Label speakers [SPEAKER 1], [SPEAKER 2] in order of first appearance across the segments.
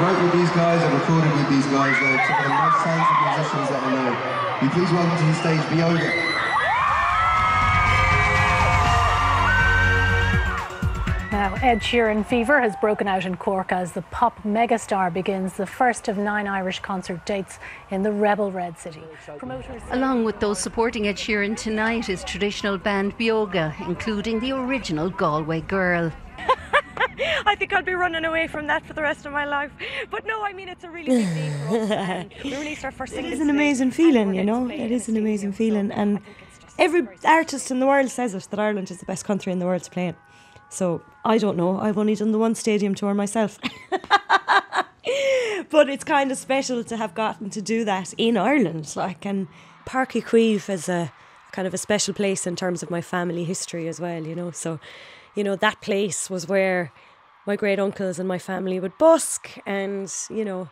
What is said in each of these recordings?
[SPEAKER 1] wrote with these guys, I recorded with these guys. They're some of the most talented musicians that I know. Will you please welcome to the stage Beoga.
[SPEAKER 2] Now, Ed Sheeran fever has broken out in Cork as the pop megastar begins the first of nine Irish concert dates in the Rebel Red City.
[SPEAKER 3] Promoters Along with those supporting Ed Sheeran tonight is traditional band Beoga, including the original Galway Girl.
[SPEAKER 4] I think I'll be running away from that for the rest of my life. But no, I mean it's a really big day for us. we released our first.
[SPEAKER 5] It is an amazing feeling, you know. It is an amazing feeling, and every artist in the world says it that Ireland is the best country in the world to play in. So I don't know. I've only done the one stadium tour myself. but it's kind of special to have gotten to do that in Ireland. Like, and Uí Chaoimh is a kind of a special place in terms of my family history as well, you know. So, you know, that place was where my great uncles and my family would busk. And, you know,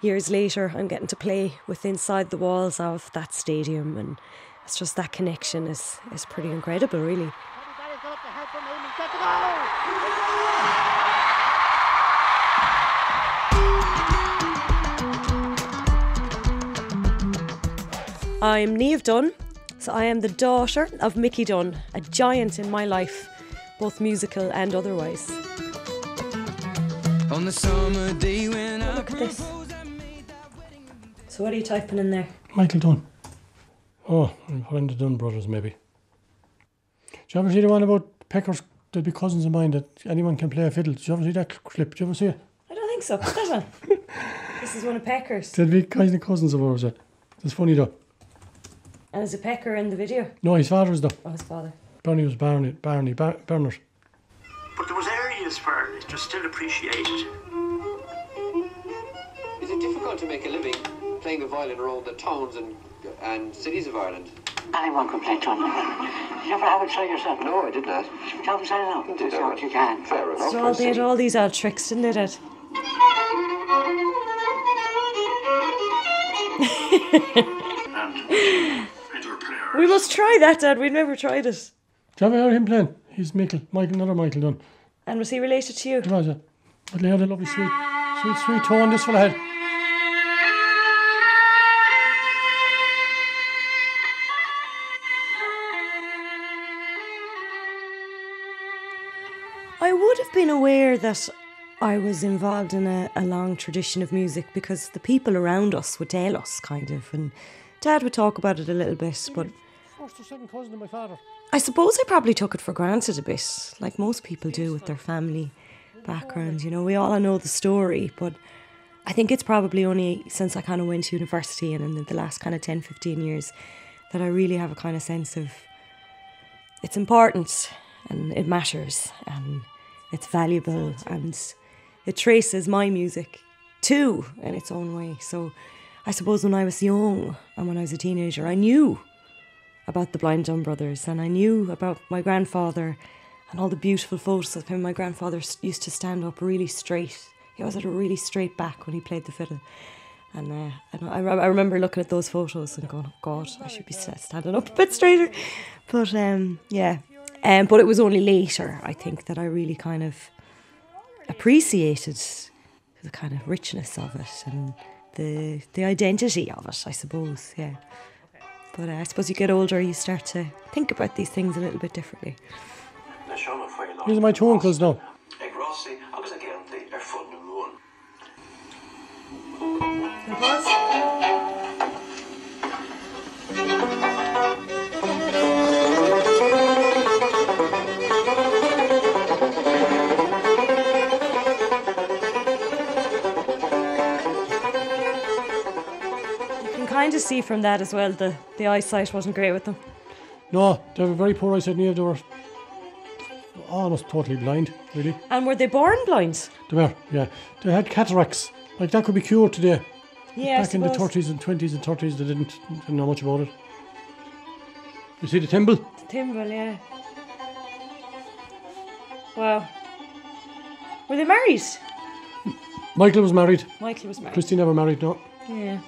[SPEAKER 5] years later, I'm getting to play with inside the walls of that stadium. And it's just that connection is, is pretty incredible, really. I'm Niamh Dunne, so I am the daughter of Mickey Dunne, a giant in my life, both musical and otherwise. On the summer day when oh, look at this. So what are you typing in there?
[SPEAKER 6] Michael Dunne. Oh, I'm putting the Dunne brothers maybe. Do you ever see the one about Peckers? There'll be cousins of mine that anyone can play a fiddle. Did you ever see that clip? Did you ever see it?
[SPEAKER 5] I don't think so. that one. this is one of Peckers.
[SPEAKER 6] There'll be kind of cousins of ours. It's funny though.
[SPEAKER 5] And is it Pecker in the video?
[SPEAKER 6] No, his father was though.
[SPEAKER 5] Oh, his father.
[SPEAKER 6] Bernie was Barney, Barney, Bar- Bernard.
[SPEAKER 7] But there was areas where it was still appreciated.
[SPEAKER 8] Is it difficult to make a living playing the violin around the towns and and cities of Ireland?
[SPEAKER 9] Anyone can play trumpet. Did you ever have a try yourself?
[SPEAKER 8] No, I did not.
[SPEAKER 9] You tell us I know.
[SPEAKER 8] Did
[SPEAKER 9] what you can.
[SPEAKER 8] Fair enough.
[SPEAKER 5] So all, they had all these old tricks, didn't they, Dad? We must try that, Dad. We've never tried it.
[SPEAKER 6] Do you ever hear him playing? He's Michael, Michael, another Michael Dunne.
[SPEAKER 5] And was he related to you?
[SPEAKER 6] He was, yeah. But he had a lovely sweet, sweet, sweet tone this fella had.
[SPEAKER 5] I would have been aware that I was involved in a, a long tradition of music because the people around us would tell us, kind of, and Dad would talk about it a little bit, but.
[SPEAKER 6] First or second cousin of my father.
[SPEAKER 5] I suppose I probably took it for granted a bit, like most people do with their family background. You know, we all know the story, but I think it's probably only since I kind of went to university and in the last kind of 10, 15 years that I really have a kind of sense of it's important and it matters and it's valuable and it traces my music too in its own way. So I suppose when I was young and when I was a teenager, I knew about the Blind Dunne Brothers and I knew about my grandfather and all the beautiful photos of him. My grandfather used to stand up really straight. He always had a really straight back when he played the fiddle. And, uh, I, I remember looking at those photos and going, oh God, I should be standing up a bit straighter. But um, yeah, um, but it was only later, I think, that I really kind of appreciated the kind of richness of it and the the identity of it, I suppose. Yeah. But uh, I suppose you get older, you start to think about these things a little bit differently.
[SPEAKER 6] These are my two uncles now.
[SPEAKER 5] Kind of see from that as well the, the eyesight wasn't great with them.
[SPEAKER 6] No, they were very poor eyesight. Near they were almost totally blind, really.
[SPEAKER 5] And were they born blind?
[SPEAKER 6] They were, yeah. They had cataracts. Like that could be cured today.
[SPEAKER 5] Yeah,
[SPEAKER 6] Back in the 30s and 20s and 30s, they didn't, didn't know much about it. You see the thimble?
[SPEAKER 5] The thimble, yeah. Wow. Were they married?
[SPEAKER 6] Michael was married.
[SPEAKER 5] Michael was married.
[SPEAKER 6] Christy never married, no.
[SPEAKER 5] Yeah.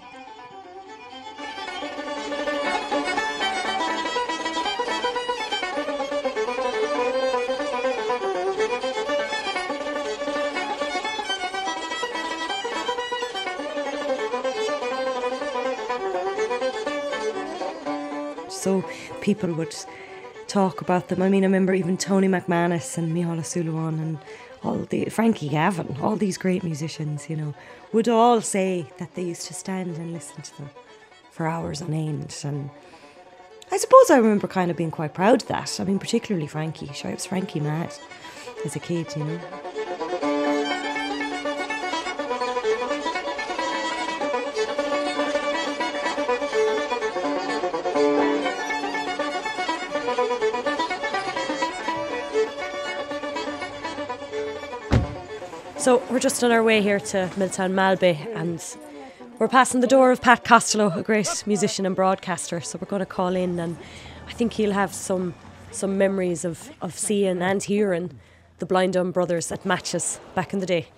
[SPEAKER 5] People would talk about them. I mean, I remember even Tony McManus and Mihala Suluan and all the Frankie Gavin, all these great musicians, you know, would all say that they used to stand and listen to them for hours on end. And I suppose I remember kind of being quite proud of that. I mean, particularly Frankie. Sure, I was Frankie mad as a kid, you know. So we're just on our way here to Miltown Malbay and we're passing the door of Pat Costello, a great musician and broadcaster. So we're going to call in and I think he'll have some some memories of, of seeing and hearing the Blind Dunne Brothers at matches back in the day.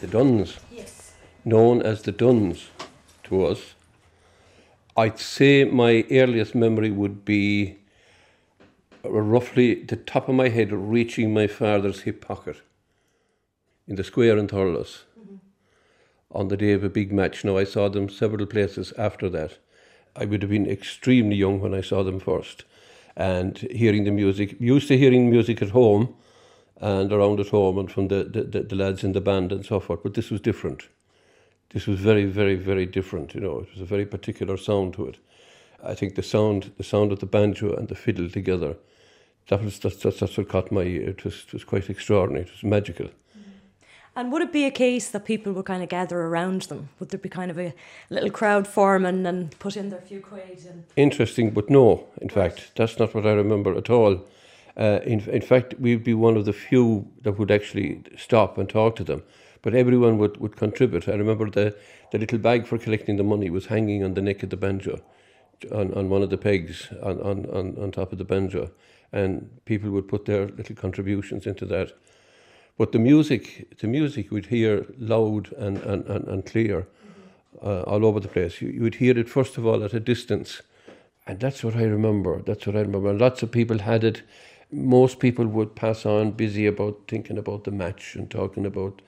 [SPEAKER 10] The Dunnes,
[SPEAKER 5] Yes.
[SPEAKER 10] known as the Dunnes to us. I'd say my earliest memory would be roughly the top of my head reaching my father's hip pocket in the square in Thurles on the day of a big match. Now, I saw them several places after that. I would have been extremely young when I saw them first. And hearing the music, used to hearing music at home and around at home and from the, the, the, the lads in the band and so forth, but this was different. This was very, very, very different. You know, it was a very particular sound to it. I think the sound, the sound of the banjo and the fiddle together, that was that's, that's, that's what caught my ear. It was, it was quite extraordinary. It was magical.
[SPEAKER 5] And would it be a case that people would kind of gather around them? Would there be kind of a little crowd forming and put in their few quid? And
[SPEAKER 10] Interesting, but no, in fact, that's not what I remember at all. Uh, in, in fact, we'd be one of the few that would actually stop and talk to them. But everyone would, would contribute. I remember the, the little bag for collecting the money was hanging on the neck of the banjo, on, on one of the pegs on, on, on, on top of the banjo. And people would put their little contributions into that. But the music, the music we'd hear loud and, and, and, and clear uh, all over the place. You, you would hear it, first of all, at a distance. And that's what I remember. That's what I remember. And lots of people had it. Most people would pass on busy about thinking about the match and talking about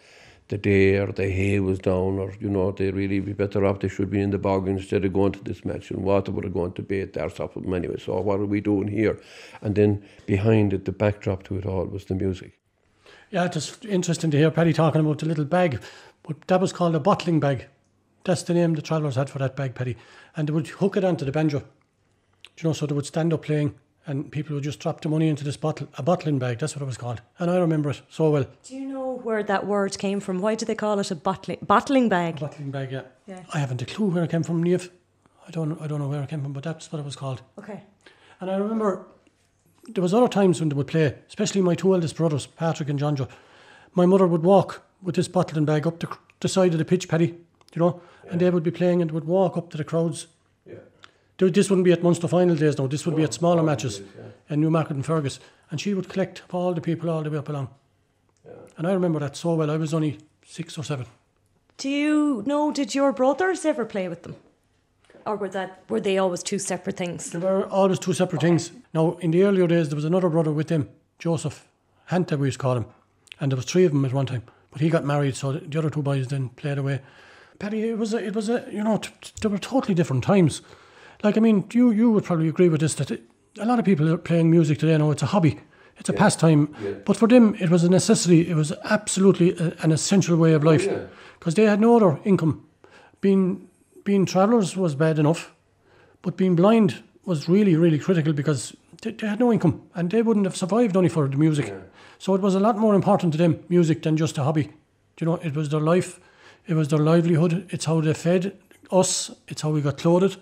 [SPEAKER 10] the day or the hay was down or, you know, they really be better off. They should be in the bog instead of going to this match and water would have gone to bed there, some of them anyway. So what are we doing here? And then behind it, the backdrop to it all was the music.
[SPEAKER 6] Yeah, it's interesting to hear Paddy talking about the little bag, but that was called a bottling bag. That's the name the travellers had for that bag, Paddy. And they would hook it onto the banjo. Do you know, so they would stand up playing and people would just drop the money into this bottle, a bottling bag, that's what it was called. And I remember it so well.
[SPEAKER 5] do you know where that word came from? Why do they call it a bottling bottling bag?
[SPEAKER 6] Bottling bag, yeah.
[SPEAKER 5] Yeah.
[SPEAKER 6] I haven't a clue where it came from, Niamh. I don't, I don't know where it came from, but that's what it was called.
[SPEAKER 5] Okay.
[SPEAKER 6] And I remember there was other times when they would play, especially my two eldest brothers, Patrick and John Joe. My mother would walk with this and bag up the, the side of the pitch, Paddy, you know, and they would be playing and would walk up to the crowds. Yeah. This wouldn't be at Munster final days now. This would be at oh, smaller matches in Newmarket-on-Fergus. And she would collect all the people all the way up along. Yeah. And I remember that so well. I was only six or seven.
[SPEAKER 5] Do you know? Did your brothers ever play with them, or were that were they always two separate things?
[SPEAKER 6] They were always two separate things. Now, in the earlier days, there was another brother with them, Joseph Hanta, we used to call him, and there was three of them at one time. But he got married, so the other two boys then played away. Paddy, it was a, it was a, you know, t- t- there were totally different times. Like, I mean, you you would probably agree with this that it, a lot of people are playing music today now. It's a hobby, it's a pastime. But for them, it was a necessity. It was absolutely a, an essential way of oh, life because they had no other income. Being being travellers was bad enough, but being blind was really really critical because they, they had no income and they wouldn't have survived only for the music. So it was a lot more important to them music than just a hobby. Do You know, it was their life, it was their livelihood. It's how they fed us. It's how we got clothed.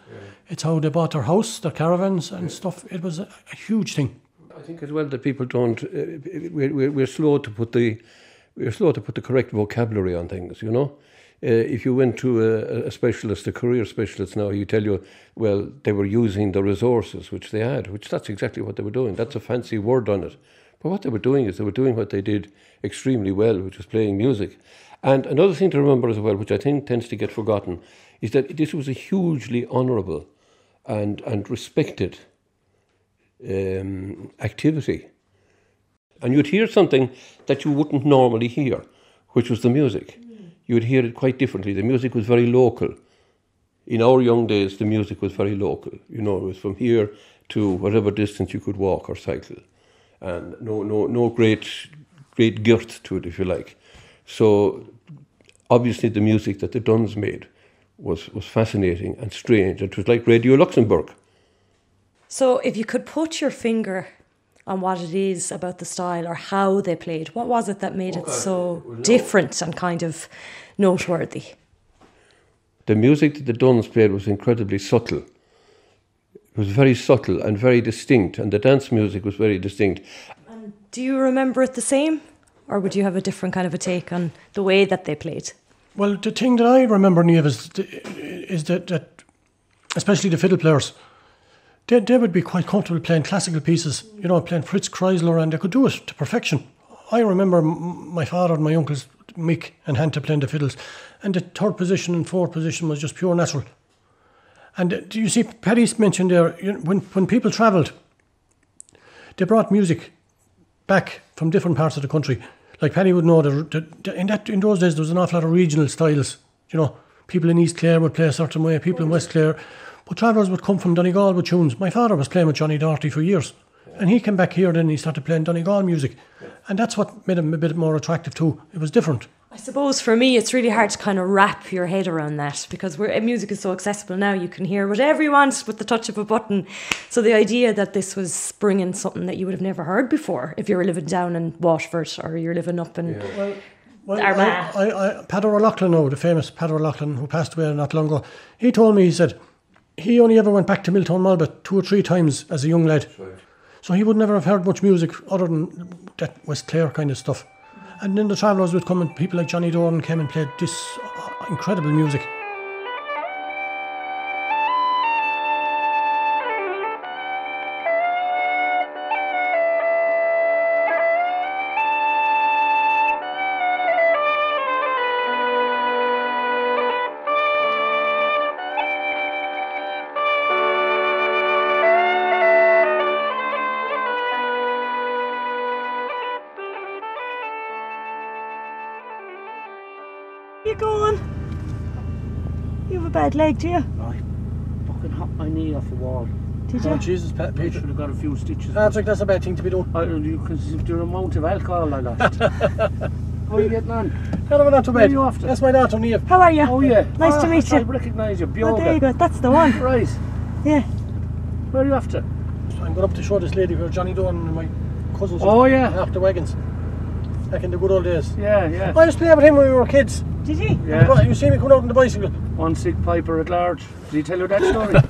[SPEAKER 6] It's how they bought their house, their caravans and stuff. It was a, a huge thing.
[SPEAKER 10] I think as well that people don't. Uh, we're, we're, we're slow to put the we're slow to put the correct vocabulary on things. You know, if you went to a, a specialist, a career specialist now, he tell you, well, they were using the resources which they had, which that's exactly what they were doing. That's a fancy word on it, but what they were doing is they were doing what they did extremely well, which was playing music. And another thing to remember as well, which I think tends to get forgotten, is that this was a hugely honourable and and respected um, activity. And you'd hear something that you wouldn't normally hear, which was the music. You would hear it quite differently. The music was very local. in our young days, the music was very local. You know, it was from here to whatever distance you could walk or cycle, and no, no, no great, great girth to it, if you like. So, obviously, the music that the Dunnes made was was fascinating and strange. It was like Radio Luxembourg.
[SPEAKER 5] So, if you could put your finger on what it is about the style or how they played, what was it that made it uh, so different and kind of noteworthy?
[SPEAKER 10] The music that the Dunnes played was incredibly subtle. It was very subtle and very distinct, and the dance music was very distinct.
[SPEAKER 5] Do you remember it the same? Or would you have a different kind of a take on the way that they played?
[SPEAKER 6] Well, the thing that I remember, Niamh, is, is that, that especially the fiddle players, they, they would be quite comfortable playing classical pieces, you know, playing Fritz Kreisler, and they could do it to perfection. I remember my father and my uncles, Mick and Hanta, playing the fiddles, and the third position and fourth position was just pure natural. And uh, do you see, Paddy mentioned there, you know, when, when people travelled, they brought music back from different parts of the country. Like Paddy would know, in, that, in those days there was an awful lot of regional styles. You know, people in East Clare would play a certain way, people in West Clare. But travellers would come from Donegal with tunes. My father was playing with Johnny Doherty for years. And he came back here then he started playing Donegal music. And that's what made him a bit more attractive too. It was different.
[SPEAKER 5] I suppose for me, it's really hard to kind of wrap your head around that because we're, eh, music is so accessible now. You can hear whatever you want with the touch of a button. So the idea that this was bringing something that you would have never heard before if you were living down in Waterford or you're living up in
[SPEAKER 6] Well, well,
[SPEAKER 5] Armagh.
[SPEAKER 6] I, I, I, Peadar O'Loughlin, now, the famous Peadar O'Loughlin, who passed away not long ago, he told me, he said, he only ever went back to Miltown Malbay two or three times as a young lad. So he would never have heard much music other than that West Clare kind of stuff. And then the travellers would come and people like Johnny Doran came and played this uh, incredible music.
[SPEAKER 11] Bad leg, do you?
[SPEAKER 9] I fucking hopped my knee off the wall.
[SPEAKER 11] Did you?
[SPEAKER 6] Oh,
[SPEAKER 11] you?
[SPEAKER 6] Jesus, Pat,
[SPEAKER 9] I should have got a few stitches.
[SPEAKER 6] Patrick, that's a bad thing to be doing.
[SPEAKER 9] I, don't you can see the amount of alcohol I lost. How are you getting on?
[SPEAKER 6] No, not too
[SPEAKER 9] Where are
[SPEAKER 6] bad.
[SPEAKER 9] you off to?
[SPEAKER 6] That's my daughter, Niamh.
[SPEAKER 11] How are you?
[SPEAKER 9] Oh yeah.
[SPEAKER 11] Nice to
[SPEAKER 9] Ah,
[SPEAKER 11] meet
[SPEAKER 9] I
[SPEAKER 11] you.
[SPEAKER 9] I recognise you.
[SPEAKER 11] Oh, there you go. That's the one.
[SPEAKER 9] Right.
[SPEAKER 11] Yeah.
[SPEAKER 9] Where are you off to?
[SPEAKER 6] I'm going up to show this lady where Johnny Doran and my cousins
[SPEAKER 9] Oh, yeah.
[SPEAKER 6] after wagons. Back in the good old days.
[SPEAKER 9] Yeah, yeah.
[SPEAKER 6] I used to play with him when we were kids.
[SPEAKER 11] Did he?
[SPEAKER 9] Yeah.
[SPEAKER 6] You see me coming out on the bicycle.
[SPEAKER 9] One sick piper at large. Did he tell you that story?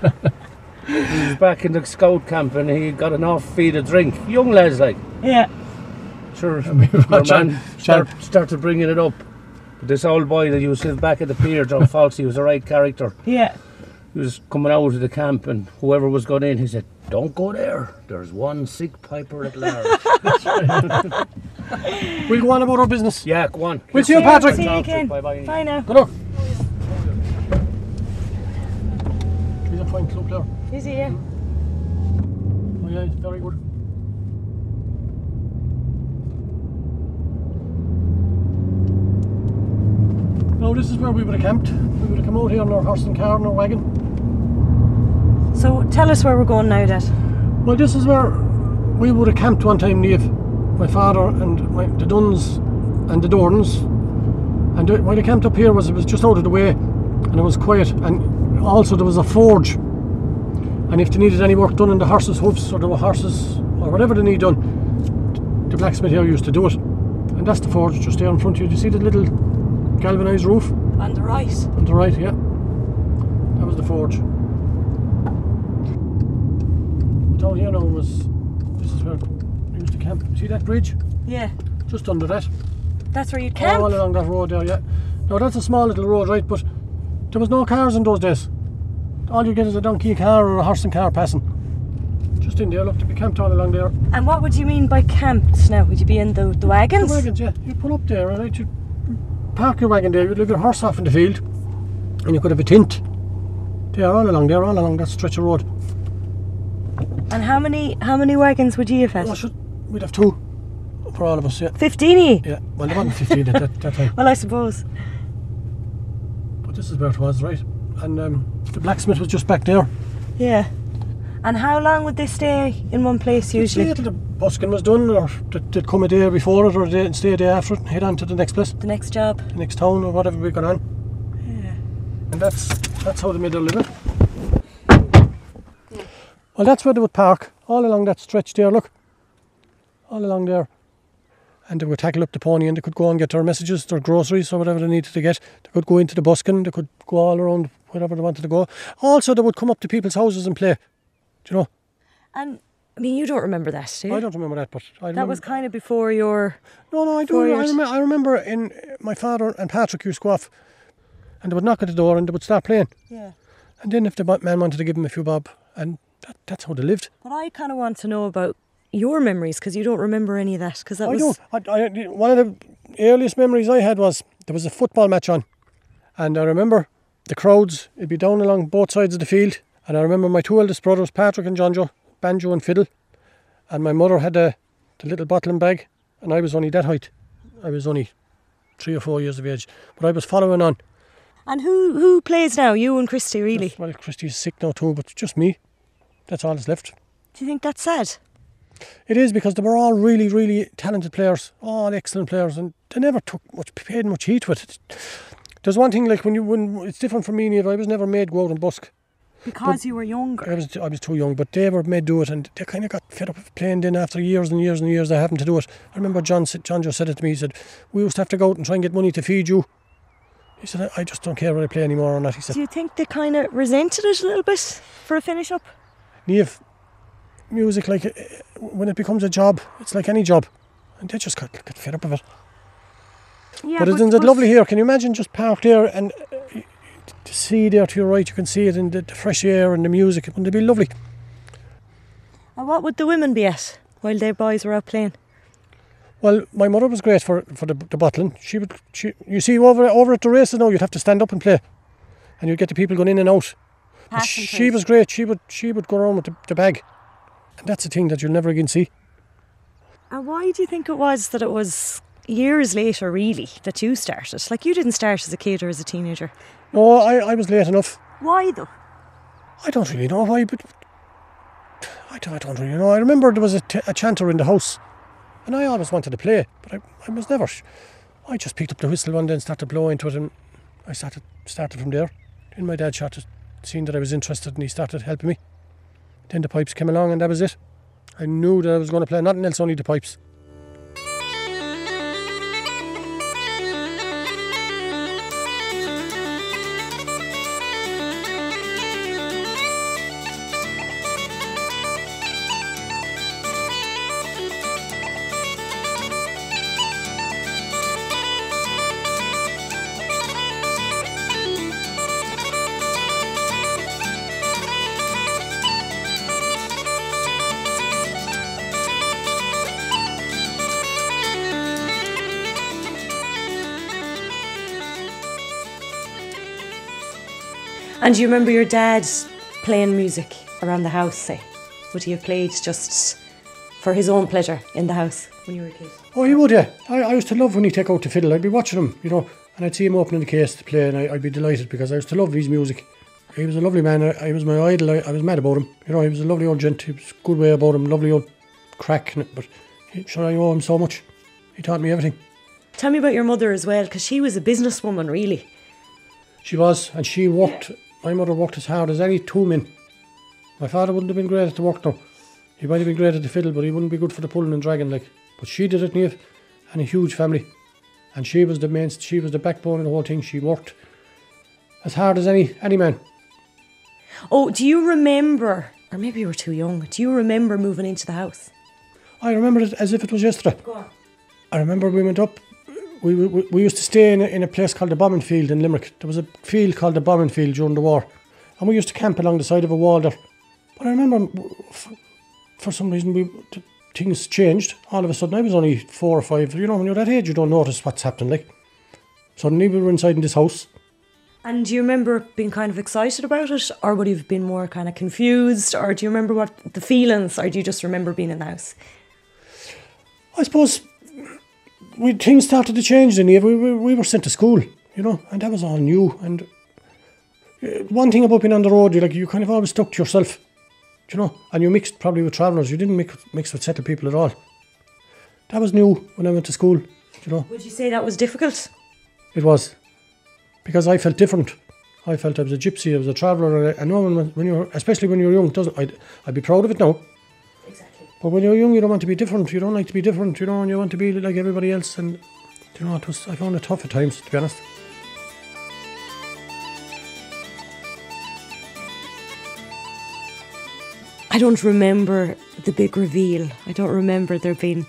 [SPEAKER 9] he was back in the scout camp and he got an off feed of drink. Young lads like.
[SPEAKER 11] Yeah.
[SPEAKER 9] Sure.
[SPEAKER 6] John-
[SPEAKER 9] Your man
[SPEAKER 6] John-
[SPEAKER 9] start, started bringing it up. But this old boy that used to live back at the pier, John Foxy, was the right character.
[SPEAKER 11] Yeah.
[SPEAKER 9] He was coming out of the camp and whoever was going in, he said, Don't go there. There's one sick piper at large.
[SPEAKER 6] We'll go on about our business.
[SPEAKER 9] yeah, go on.
[SPEAKER 6] We'll see you, Patrick.
[SPEAKER 11] See you
[SPEAKER 9] Talk to you.
[SPEAKER 11] again.
[SPEAKER 9] Bye-bye.
[SPEAKER 11] Bye now.
[SPEAKER 6] Good luck. He's a fine club player.
[SPEAKER 11] Is he? Yeah.
[SPEAKER 6] Oh yeah, he's very good. Now this is where we would have camped. We would have come out here on our horse and car and our wagon.
[SPEAKER 11] So tell us where we're going now, Dad.
[SPEAKER 6] Well, this is where we would have camped one time, Niamh. My father and my, the Dunnes and the Dorans. And uh, the, why they camped up here was it was just out of the way and it was quiet. And also there was a forge. And if they needed any work done in the horses' hoofs or the horses or whatever they need done, the blacksmith here used to do it. And that's the forge just there in front of you. Do you see the little galvanised roof
[SPEAKER 11] On the right.
[SPEAKER 6] on the right? Yeah. That was the forge. Down here now was this is where we used to camp. See that bridge?
[SPEAKER 11] Yeah.
[SPEAKER 6] Just under that.
[SPEAKER 11] That's where you camp.
[SPEAKER 6] All along that road there, yeah. Now that's a small little road, right? But there was no cars in those days. All you get is a donkey car or a horse and car passing. Just in there, look, to be camped all along there.
[SPEAKER 11] And what would you mean by camped now? Would you be in the, the
[SPEAKER 6] The
[SPEAKER 11] wagons?
[SPEAKER 6] wagons, yeah. You pull up there, right? You park your wagon there, you'd leave your horse off in the field, and you could have a tent. There, all along there, all along that stretch of road.
[SPEAKER 11] And how many how many wagons would you have
[SPEAKER 6] Oh,
[SPEAKER 11] had?
[SPEAKER 6] should, we'd have two for all of us, yeah.
[SPEAKER 11] Fifteen. Eh?
[SPEAKER 6] Yeah, well, there wasn't 15 at that, that time.
[SPEAKER 11] Well, I suppose.
[SPEAKER 6] But this is where it was, right? And um, the blacksmith was just back there.
[SPEAKER 5] Yeah. And how long would they stay in one place usually?
[SPEAKER 6] Stay till the busking was done, or they'd, come a day before it, or they'd stay a day after it and head on to the next place,
[SPEAKER 5] The next job.
[SPEAKER 6] the next town, or whatever we got on.
[SPEAKER 5] Yeah.
[SPEAKER 6] And that's that's how they made their living. Well, that's where they would park, all along that stretch there, look. All along there. And they would tackle up the pony and they could go and get their messages, their groceries, or whatever they needed to get. They could go into the buskin, they could go all around wherever they wanted to go. Also, they would come up to people's houses and play. Do you know?
[SPEAKER 5] And I mean, you don't remember that, do you?
[SPEAKER 6] I don't remember that, but I
[SPEAKER 5] That was kind of before your.
[SPEAKER 6] No, no, I do. I, remember, I remember in my father and Patrick used to go off, and they would knock at the door and they would start playing.
[SPEAKER 5] Yeah.
[SPEAKER 6] And then if the man wanted to give them a few bob, and that, that's how they lived.
[SPEAKER 5] But I kind of want to know about your memories because you don't remember any of that. Because that
[SPEAKER 6] I
[SPEAKER 5] was.
[SPEAKER 6] don't. I, I, one of the earliest memories I had was there was a football match on, and I remember the crowds. It'd be down along both sides of the field, and I remember my two eldest brothers, Patrick and John Joe, banjo and fiddle, and my mother had a the little bottling bag, and I was only that height. I was only three or four years of age, but I was following on.
[SPEAKER 5] And who who plays now? You and Christy, really?
[SPEAKER 6] Well, Christy's sick now too, but just me. That's all that's left.
[SPEAKER 5] Do you think that's sad?
[SPEAKER 6] It is because they were all really, really talented players, all excellent players, and they never took much, paid much heat with it. There's one thing like when you when it's different for me. I was never made go out and busk.
[SPEAKER 5] Because you were younger.
[SPEAKER 6] I was I was too young, but they were made do it, and they kind of got fed up with playing. Then after years and years and years, they happened to do it. I remember John John just said it to me. He said we used to have to go out and try and get money to feed you. He said I just don't care whether I play anymore or not. He said
[SPEAKER 5] Do you think they kind of resented it a little bit for a finish up?
[SPEAKER 6] Niamh, music like uh, when it becomes a job, it's like any job, and they just got, got fed up with it.
[SPEAKER 5] Yeah,
[SPEAKER 6] but, isn't it lovely here? Can you imagine just parked there and uh, to see there to your right, you can see it in the, the fresh air and the music. Wouldn't it be lovely?
[SPEAKER 5] And what would the women be at while their boys were out playing?
[SPEAKER 6] Well, my mother was great for, for the, the bottling. She would, she, you see, over over at the races now, you'd have to stand up and play, and you'd get the people going in and out. And she was great. She would she would go around with the, the bag, and that's a thing that you'll never again see.
[SPEAKER 5] And why do you think it was that it was years later, really, that you started? Like you didn't start as a kid or as a teenager.
[SPEAKER 6] No, I, I was late enough.
[SPEAKER 5] Why though?
[SPEAKER 6] I don't really know why, but I don't, I don't really know. I remember there was a, t- a chanter in the house, and I always wanted to play, but I, I was never. sh- I just picked up the whistle one day and started blowing into it, and I started started from there. Then my dad started seeing that I was interested, and he started helping me. Then the pipes came along, and that was it. I knew that I was going to play nothing else, only the pipes.
[SPEAKER 5] And do you remember your dad playing music around the house, say? Would he have played just for his own pleasure in the house when you were a kid?
[SPEAKER 6] Oh, he would, yeah. I, I used to love when he'd take out the fiddle. I'd be watching him, you know, and I'd see him opening the case to play, and I, I'd be delighted because I used to love his music. He was a lovely man. I, I was my idol. I, I was mad about him. You know, he was a lovely old gent. He was good way about him. Lovely old crack. But he, sure, I owe him so much. He taught me everything.
[SPEAKER 5] Tell me about your mother as well, because she was a businesswoman, really.
[SPEAKER 6] She was, and she worked. My mother worked as hard as any two men. My father wouldn't have been great at the work though. He might have been great at the fiddle, but he wouldn't be good for the pulling and dragging like. But she did it, Niamh, and a huge family. And she was the main. She was the backbone of the whole thing. She worked as hard as any any man.
[SPEAKER 5] Oh, do you remember, or maybe you were too young, do you remember moving into the house?
[SPEAKER 6] I remember it as if it was yesterday. I remember we went up. We, we, we used to stay in a, in a place called the Bombing Field in Limerick. There was a field called the Bombing Field during the war, and we used to camp along the side of a wall there. But I remember, f- for some reason, we things changed. All of a sudden, I was only four or five. You know, when you're that age, you don't notice what's happening. Like suddenly, we were inside in this house.
[SPEAKER 5] And do you remember being kind of excited about it, or would you have been more kind of confused, or do you remember what the feelings, or do you just remember being in the house?
[SPEAKER 6] I suppose we things started to change then. We, we, we were sent to school, you know, and that was all new. And Uh, One thing about being on the road, you like you kind of always stuck to yourself, you know, and you mixed probably with travellers. You didn't mix mix with settled people at all. That was new when I went to school, you know.
[SPEAKER 5] Would you say that was difficult?
[SPEAKER 6] It was because I felt different. I felt I was a gypsy, I was a traveller, and I know when, when you're, especially when you're young, doesn't I'd, I'd be proud of it now. But when you're young, you don't want to be different. You don't like to be different, you know, and you want to be like everybody else. And you know, it was I found it tough at times, to be honest.
[SPEAKER 5] I don't remember the big reveal. I don't remember there being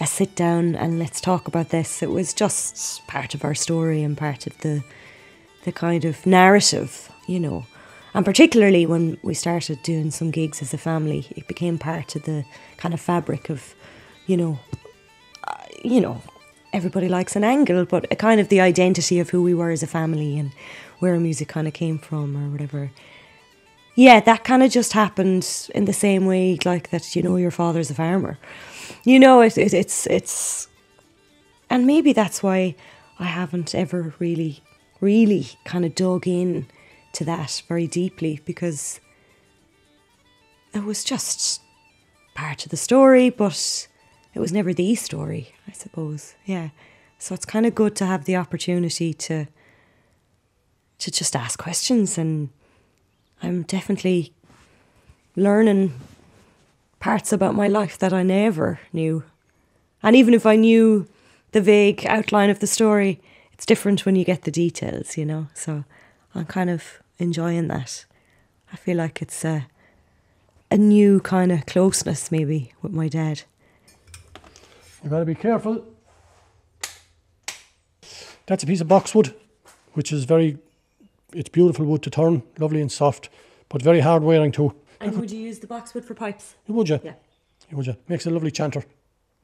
[SPEAKER 5] a sit down and let's talk about this. It was just part of our story and part of the the kind of narrative, you know. And particularly when we started doing some gigs as a family, it became part of the kind of fabric of, you know, uh, you know, everybody likes an angle, but a kind of the identity of who we were as a family and where our music kind of came from or whatever yeah, that kind of just happened in the same way, like that. You know, your father's a farmer. You know, it, it it's it's, and maybe that's why I haven't ever really, really kind of dug in to that very deeply because it was just part of the story, but it was never the story, I suppose. Yeah, so it's kind of good to have the opportunity to to just ask questions and I'm definitely learning parts about my life that I never knew. And even if I knew the vague outline of the story, it's different when you get the details, you know? So I'm kind of enjoying that. I feel like it's a, a new kind of closeness, maybe, with my dad.
[SPEAKER 6] You gotta be careful. That's a piece of boxwood, which is very, it's beautiful wood to turn, lovely and soft, but very hard wearing too.
[SPEAKER 5] And would you use the boxwood for pipes?
[SPEAKER 6] Would you?
[SPEAKER 5] Yeah.
[SPEAKER 6] Would you? Makes a lovely chanter.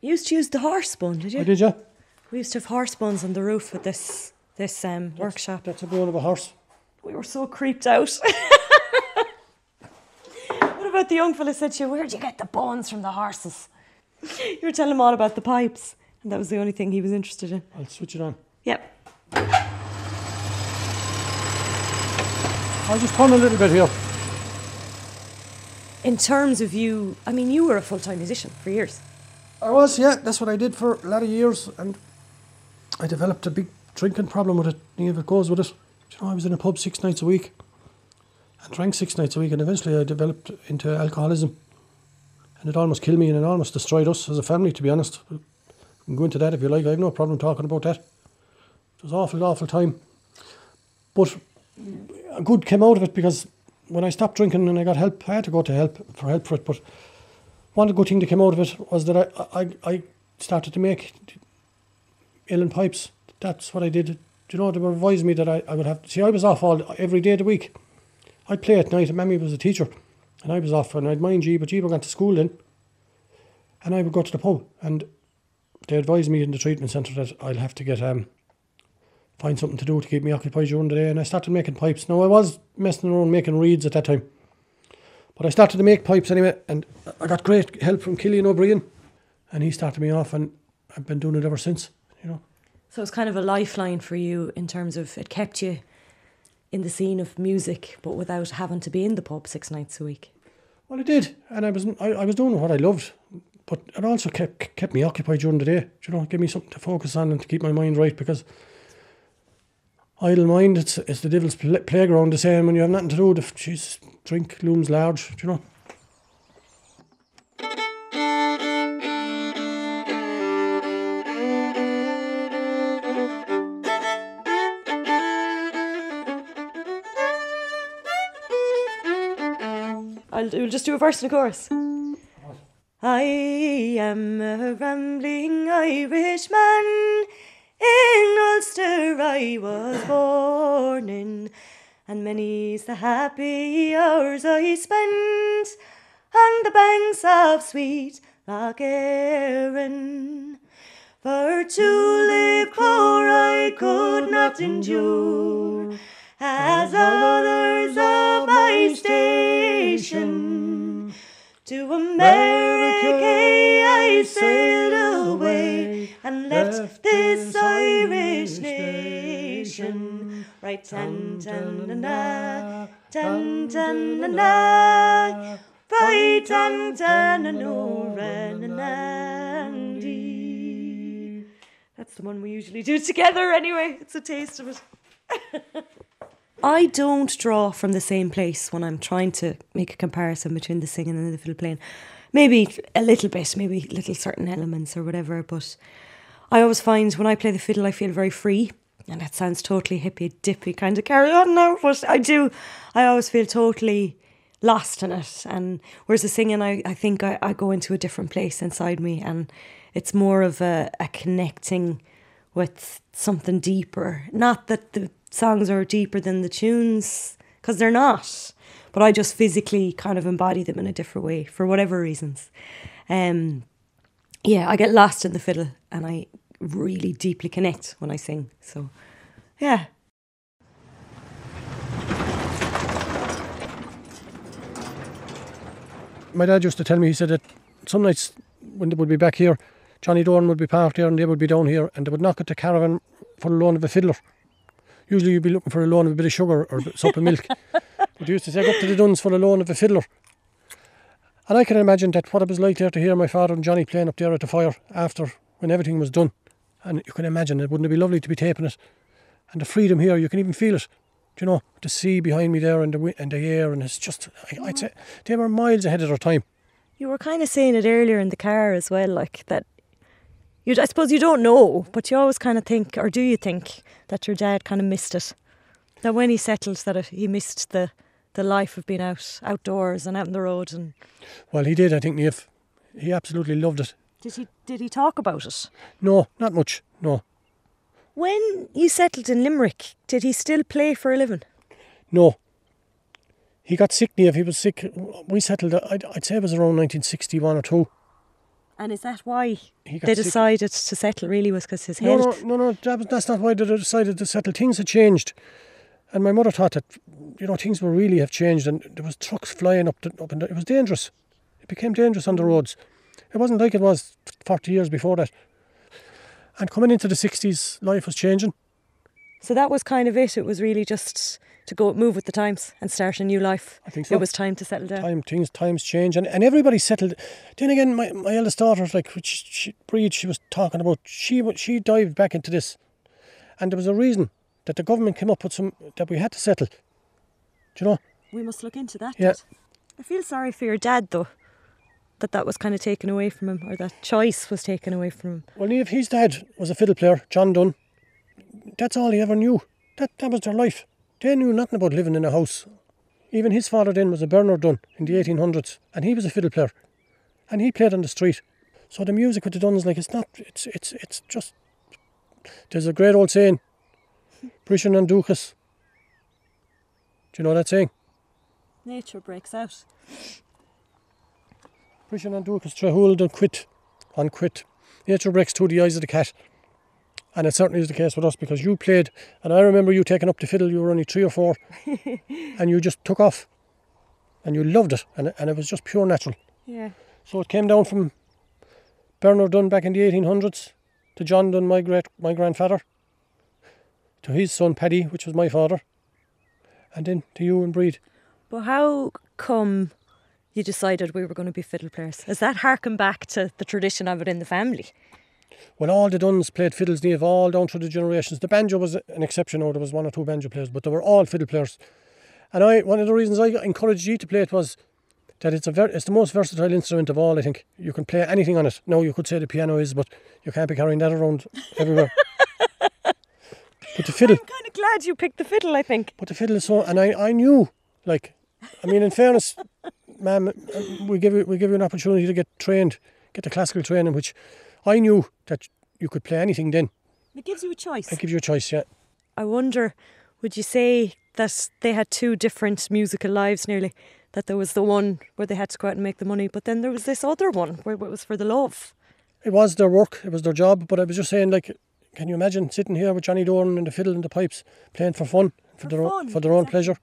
[SPEAKER 5] You used to use the horse bone, did you?
[SPEAKER 6] Oh, did you?
[SPEAKER 5] We used to have horse bones on the roof at this this um, workshop.
[SPEAKER 6] That's a bone of a horse.
[SPEAKER 5] We were so creeped out. what about the young fella said to you, where'd you get the bones from the horses? You were telling him all about the pipes, and that was the only thing he was interested in.
[SPEAKER 6] I'll switch it on.
[SPEAKER 5] Yep.
[SPEAKER 6] I'll just turn a little bit here.
[SPEAKER 5] In terms of you, I mean, you were a full time musician for years.
[SPEAKER 6] I was, yeah. That's what I did for a lot of years, and I developed a big drinking problem with it. Neither it goes with it. You know, I was in a pub six nights a week, and drank six nights a week, and eventually I developed into alcoholism, and it almost killed me, and it almost destroyed us as a family. To be honest, we can go into that if you like. I have no problem talking about that. It was awful, awful time, but a good came out of it because when I stopped drinking and I got help, I had to go to help for help for it. But one good thing that came out of it was that I I, I started to make uilleann pipes. That's what I did. Do you know, they were advising me that I, I would have to see I was off all every day of the week. I'd play at night and Mammy was a teacher and I was off and I'd mind G, but G went to school then. And I would go to the pub and they advised me in the treatment centre that I'll have to get um find something to do to keep me occupied during the day and I started making pipes. Now I was messing around making reeds at that time. But I started to make pipes anyway and I got great help from Killian O'Brien and he started me off and I've been doing it ever since, you know.
[SPEAKER 5] So it's kind of a lifeline for you in terms of it kept you in the scene of music, but without having to be in the pub six nights a week.
[SPEAKER 6] Well, I did, and I was I, I was doing what I loved, but it also kept kept me occupied during the day. You know, give me something to focus on and to keep my mind right because idle mind it's it's the devil's pl- playground. The same when you have nothing to do. The jeez, drink looms large. You know.
[SPEAKER 5] I'll we'll just do a verse and a chorus. I am a rambling Irishman. In Ulster I was born in, and many's the happy hours I spent on the banks of sweet Lough Erne. For to live poor I could not endure, as others of my station. To America I sailed away, and left this Irish nation. Right, tan tan na na, tan tan na na, right, tan tan na no, That's the one we usually do together anyway. It's a taste of it. I don't draw from the same place when I'm trying to make a comparison between the singing and the fiddle playing. Maybe a little bit, maybe little certain elements or whatever, but I always find when I play the fiddle, I feel very free. And that sounds totally hippy dippy kind of carry on now, but I do. I always feel totally lost in it. And whereas the singing, I, I think I, I go into a different place inside me, and it's more of a, a connecting with something deeper. Not that the songs are deeper than the tunes, because they're not. But I just physically kind of embody them in a different way for whatever reasons. Um, yeah, I get lost in the fiddle and I really deeply connect when I sing. So, yeah.
[SPEAKER 6] My dad used to tell me, he said that some nights when they would be back here, Johnny Doran would be parked here and they would be down here and they would knock at the caravan for the loan of a fiddler. Usually you'd be looking for a loan of a bit of sugar or a sup of milk. But they used to say, go up to the Dunnes for a loan of a fiddler. And I can imagine that what it was like there to hear my father and Johnny playing up there at the fire after when everything was done. And you can imagine it wouldn't it be lovely to be taping it. And the freedom here, you can even feel it. Do you know, the sea behind me there and the and the air, and it's just, I, I'd say, mm. they were miles ahead of their time.
[SPEAKER 5] You were kind of saying it earlier in the car as well, like that. You, I suppose you don't know, but you always kind of think, or do you think, that your dad kind of missed it? That when he settled, that it, he missed the the life of being out outdoors and out on the road. And
[SPEAKER 6] Well, he did, I think, Niamh. He absolutely loved it.
[SPEAKER 5] did he did he talk about it?
[SPEAKER 6] No, not much, no.
[SPEAKER 5] When you settled in Limerick, did he still play for a living?
[SPEAKER 6] No. He got sick, Niamh. He was sick. We settled, I'd, I'd say it was around 1961 or 2.
[SPEAKER 5] And is that why they
[SPEAKER 6] sick.
[SPEAKER 5] decided to settle? Really, was because his
[SPEAKER 6] No,
[SPEAKER 5] health.
[SPEAKER 6] no, no, no, that that's not why they decided to settle. Things had changed. And my mother thought that, you know, things were really have changed and there was trucks flying up, the, up and down. It was dangerous. It became dangerous on the roads. It wasn't like it was 40 years before that. And coming into the 60s, life was changing.
[SPEAKER 5] So that was kind of it. It was really just to go move with the times and start a new life.
[SPEAKER 6] I think so.
[SPEAKER 5] It was time to settle down.
[SPEAKER 6] Time, things, times change, and, and everybody settled. Then again, my, my eldest daughter, like which she, Breed, she was talking about, she wa- she dived back into this, and there was a reason that the government came up with some that we had to settle. Do you know?
[SPEAKER 5] We must look into that.
[SPEAKER 6] Yeah.
[SPEAKER 5] Dad. I feel sorry for your dad though, that that was kind of taken away from him, or that choice was taken away from him.
[SPEAKER 6] Well, if his dad was a fiddle player, John Dunne, that's all he ever knew. That that was their life. They knew nothing about living in a house. Even his father then was a Bernard Dunne in the 1800s, and he was a fiddle player, and he played on the street. So the music with the Dunnes, like it's not, it's it's it's just. There's a great old saying, "Brishan and Dukas." Do you know that saying?
[SPEAKER 5] Nature breaks out.
[SPEAKER 6] Brishan and Dukas trehuld and quit, on quit. Nature breaks through the eyes of the cat. And it certainly is the case with us because you played, and I remember you taking up the fiddle, you were only three or four, and you just took off. And you loved it, and, and it was just pure natural.
[SPEAKER 5] Yeah.
[SPEAKER 6] So it came down from Bernard Dunne back in the 1800s to John Dunne, my great my grandfather, to his son Paddy, which was my father, and then to you and Breed.
[SPEAKER 5] But how come you decided we were going to be fiddle players? Is that harken back to the tradition of it in the family?
[SPEAKER 6] Well, all the Dunnes played fiddles, Niamh, all down through the generations. The banjo was an exception, or there was one or two banjo players, but they were all fiddle players. And I, one of the reasons I encouraged you to play it was that it's a ver- it's the most versatile instrument of all. I think you can play anything on it. No, you could say the piano is, but you can't be carrying that around everywhere. but the fiddle,
[SPEAKER 5] I'm kind of glad you picked the fiddle. I think.
[SPEAKER 6] but the fiddle is so, and I, I knew, like, I mean, in fairness, ma'am, uh, we give you we give you an opportunity to get trained, get the classical training, which I knew that you could play anything. Then
[SPEAKER 5] It gives you a choice.
[SPEAKER 6] It gives you a choice, yeah.
[SPEAKER 5] I wonder, would you say that they had two different musical lives nearly? That there was the one where they had to go out and make the money, but then there was this other one where it was for the love.
[SPEAKER 6] It was their work, it was their job, but I was just saying, like, can you imagine sitting here with Johnny Doran and the fiddle and the pipes, playing for fun, for, their own, for their own pleasure?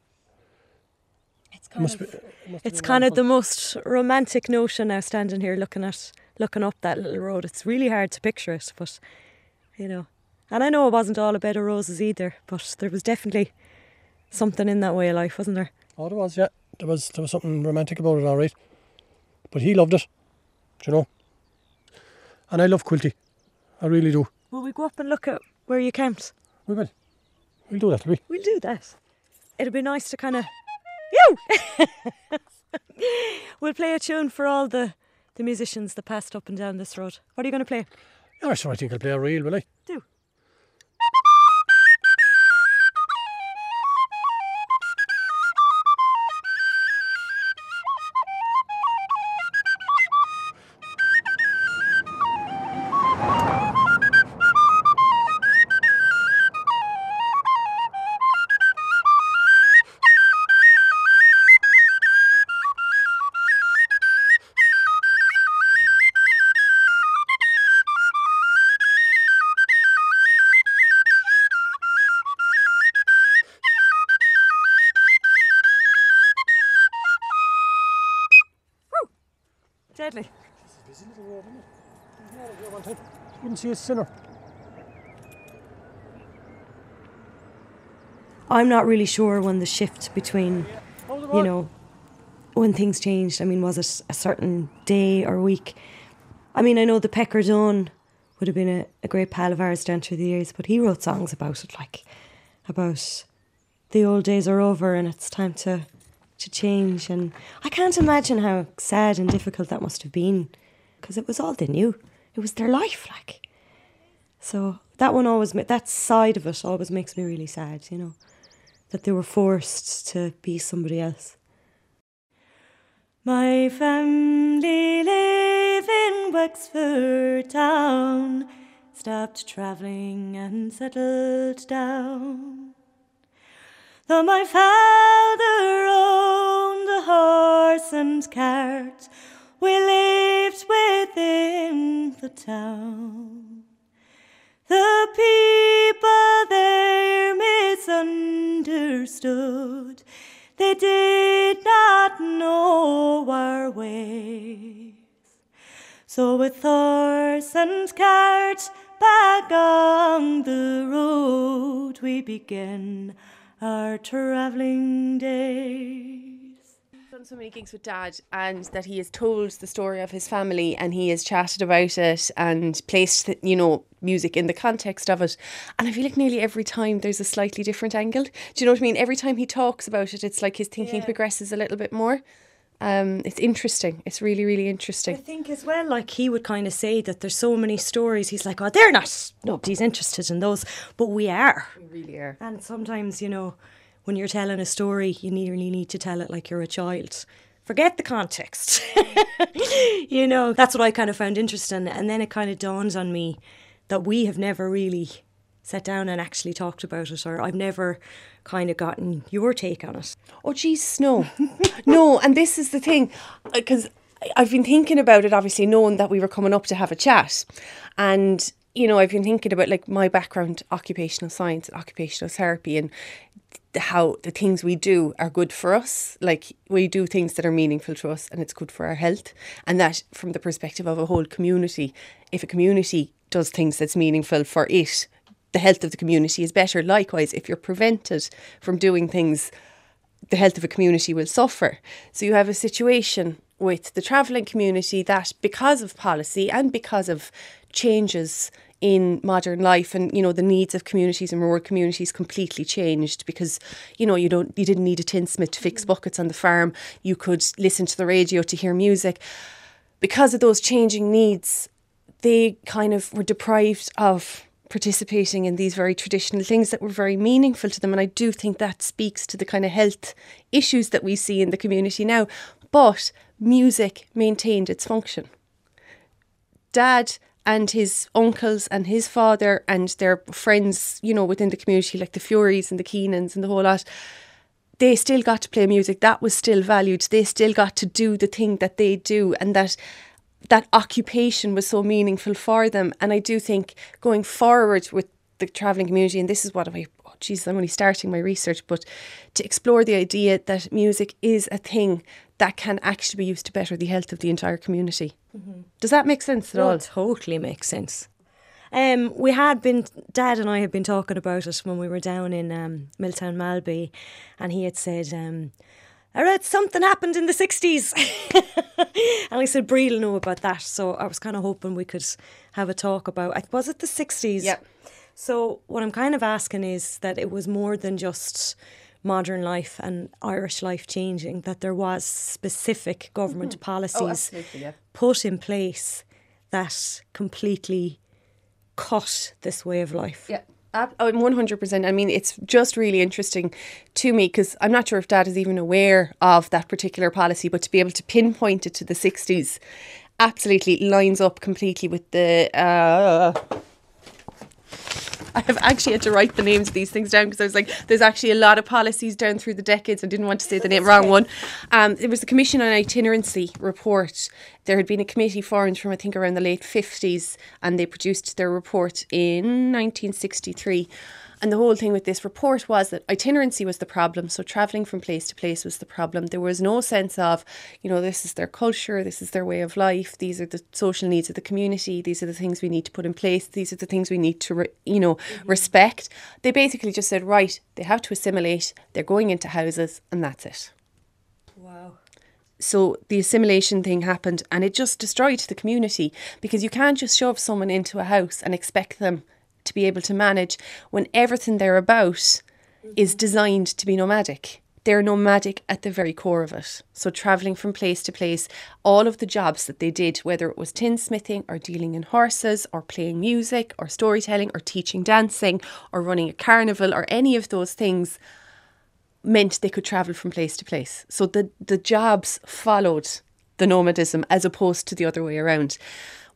[SPEAKER 5] It's
[SPEAKER 6] It must be, it have
[SPEAKER 5] kind of the most romantic notion now standing here looking at looking up that little road. It's really hard to picture it, but you know. And I know it wasn't all a bed of roses either, but there was definitely something in that way of life, wasn't there?
[SPEAKER 6] Oh, there was, yeah. There was there was something romantic about it, all right. But he loved it, do you know. And I love Quilty. I really do.
[SPEAKER 5] Will we go up and look at where you camped?
[SPEAKER 6] We will. We'll do that, will we?
[SPEAKER 5] We'll do that. It'd be nice to kind of. You! we'll play a tune for all the, the musicians that passed up and down this road. What are you going to play?
[SPEAKER 6] Yeah, sure, I think I'll play a reel, will I?
[SPEAKER 5] Do. Deadly.
[SPEAKER 6] Wouldn't see a sinner.
[SPEAKER 5] I'm not really sure when the shift between, you know, when things changed. I mean, was it a certain day or week? I mean, I know the Pecker Dunne would have been a, a great pal of ours down through the years, but he wrote songs about it, like about the old days are over and it's time to to change. And I can't imagine how sad and difficult that must have been, because it was all they knew. It was their life, like. So that one always, that side of it always makes me really sad, you know, that they were forced to be somebody else. My family live in Wexford town, stopped travelling and settled down. Though my father owned a horse and cart, we lived within the town. The people there misunderstood. They did not know our ways. So with horse and cart back on the road we began our travelling days.
[SPEAKER 12] done so many gigs with dad and that he has told the story of his family and he has chatted about it and placed you know music in the context of it and i feel like nearly every time there's a slightly different angle do you know what i mean every time he talks about it it's like his thinking
[SPEAKER 5] Yeah.
[SPEAKER 12] progresses a little bit more um it's interesting it's really really interesting
[SPEAKER 5] I think as well, like he would kind of say that there's so many stories. He's like, oh, they're not, nobody's interested in those, but we are.
[SPEAKER 12] we really are
[SPEAKER 5] And sometimes, you know, when you're telling a story, you nearly need to tell it like you're a child. Forget the context. you know, that's what I kind of found interesting. And then it kind of dawns on me that we have never really sat down and actually talked about it, or I've never kind of gotten your take on it.
[SPEAKER 12] Oh, Jesus, no. no, and this is the thing, uh, because I've been thinking about it, obviously, knowing that we were coming up to have a chat. And, you know, I've been thinking about like my background, occupational science and occupational therapy, and how the things we do are good for us. Like, we do things that are meaningful to us and it's good for our health. And that, from the perspective of a whole community, if a community does things that's meaningful for it, the health of the community is better. Likewise, if you're prevented from doing things the health of a community will suffer. So you have a situation with the travelling community that because of policy and because of changes in modern life and you know the needs of communities and rural communities completely changed because you know you don't you didn't need a tinsmith to fix mm. buckets on the farm you could listen to the radio to hear music because of those changing needs they kind of were deprived of participating in these very traditional things that were very meaningful to them. And I do think that speaks to the kind of health issues that we see in the community now. But music maintained its function. Dad and his uncles and his father and their friends, you know, within the community, like the Furies and the Keenans and the whole lot, they still got to play music. That was still valued. They still got to do the thing that they do, and that that occupation was so meaningful for them. And I do think going forward with the travelling community, and this is what I, oh Jesus, I'm only starting my research, but to explore the idea that music is a thing that can actually be used to better the health of the entire community. Does that make sense at
[SPEAKER 5] No,
[SPEAKER 12] all?
[SPEAKER 5] it totally makes sense. Um, we had been, Dad and I had been talking about it when we were down in um, Miltown Malbay, and he had said, um, I read something happened in the 60s. and I said, Brie will know about that. So I was kind of hoping we could have a talk about, was it the 60s?
[SPEAKER 12] Yep.
[SPEAKER 5] So what I'm kind of asking is that it was more than just modern life and Irish life changing, that there was specific government mm-hmm.
[SPEAKER 12] oh, policies Oh, yeah.
[SPEAKER 5] put in place that completely cut this way of life.
[SPEAKER 12] Yeah. Ab- I'm 100%. I mean, it's just really interesting to me because I'm not sure if Dad is even aware of that particular policy, but to be able to pinpoint it to the 60s absolutely lines up completely with the. Uh, I have actually had to write the names of these things down because I was like, there's actually a lot of policies down through the decades. I didn't want to say the name, wrong one. Um, it was the Commission on Itinerancy report. There had been a committee formed from, I think, around the late 50s, and they produced their report in 1963. And the whole thing with this report was that itinerancy was the problem. So travelling from place to place was the problem. There was no sense of, you know, this is their culture, this is their way of life, these are the social needs of the community, these are the things we need to put in place, these are the things we need to, re- you know, mm-hmm. respect. They basically just said, right, they have to assimilate, they're going into houses, and that's it.
[SPEAKER 5] Wow.
[SPEAKER 12] So the assimilation thing happened and it just destroyed the community because you can't just shove someone into a house and expect them to be able to manage when everything they're about is mm-hmm. designed to be nomadic. They're nomadic at the very core of it. So travelling from place to place, all of the jobs that they did, whether it was tinsmithing or dealing in horses or playing music or storytelling or teaching dancing or running a carnival or any of those things, meant they could travel from place to place. So the, the jobs followed the nomadism as opposed to the other way around.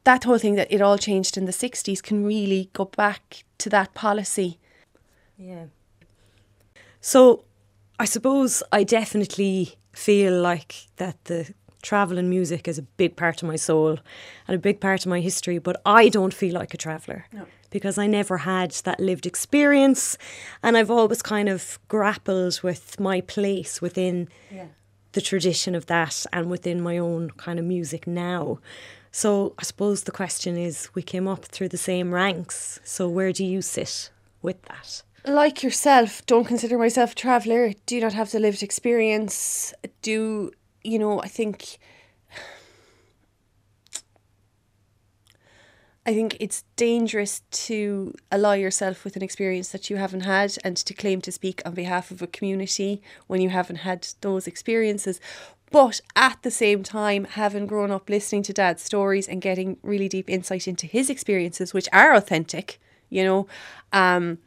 [SPEAKER 12] That whole thing that it all changed in the 60s can really go back to that policy.
[SPEAKER 5] Yeah. So I suppose I definitely feel like that the travel and music is a big part of my soul and a big part of my history, but I don't feel like a traveller. Because I never had that lived experience and I've always kind of grappled with my place within the tradition of that and within my own kind of music now. So I suppose the question is we came up through the same ranks. So where do you sit with that?
[SPEAKER 12] Like yourself, don't consider myself a traveller, do not have the lived experience, do, you know, I think. I think it's dangerous to ally yourself with an experience that you haven't had and to claim to speak on behalf of a community when you haven't had those experiences. But at the same time, having grown up listening to dad's stories and getting really deep insight into his experiences, which are authentic, you know, um,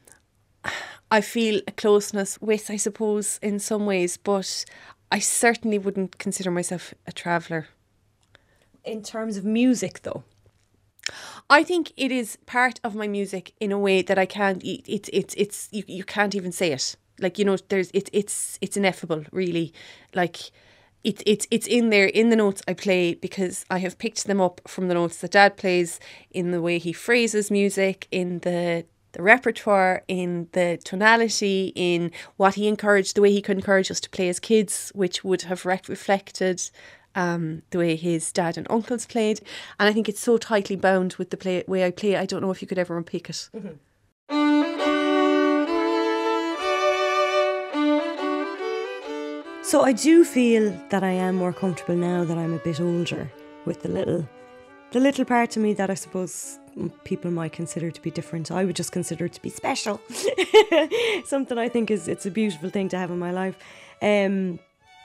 [SPEAKER 12] I feel a closeness with, I suppose, in some ways, but I certainly wouldn't consider myself a traveller.
[SPEAKER 5] In terms of music, though,
[SPEAKER 12] I think it is part of my music in a way that I can't. it- It's it's it's you, you can't even say it. Like you know, there's it's it's it's ineffable, really. Like it's it's it's in there in the notes I play because I have picked them up from the notes that Dad plays in the way he phrases music, in the the repertoire, in the tonality, in what he encouraged, the way he could encourage us to play as kids, which would have rec- reflected um, the way his dad and uncles played. And I think it's so tightly bound with the play, way I play. I don't know if you could ever unpick it.
[SPEAKER 5] So I do feel that I am more comfortable now that I'm a bit older with the little the little part of me that I suppose people might consider to be different. I would just consider it to be special. Something I think is it's a beautiful thing to have in my life. Um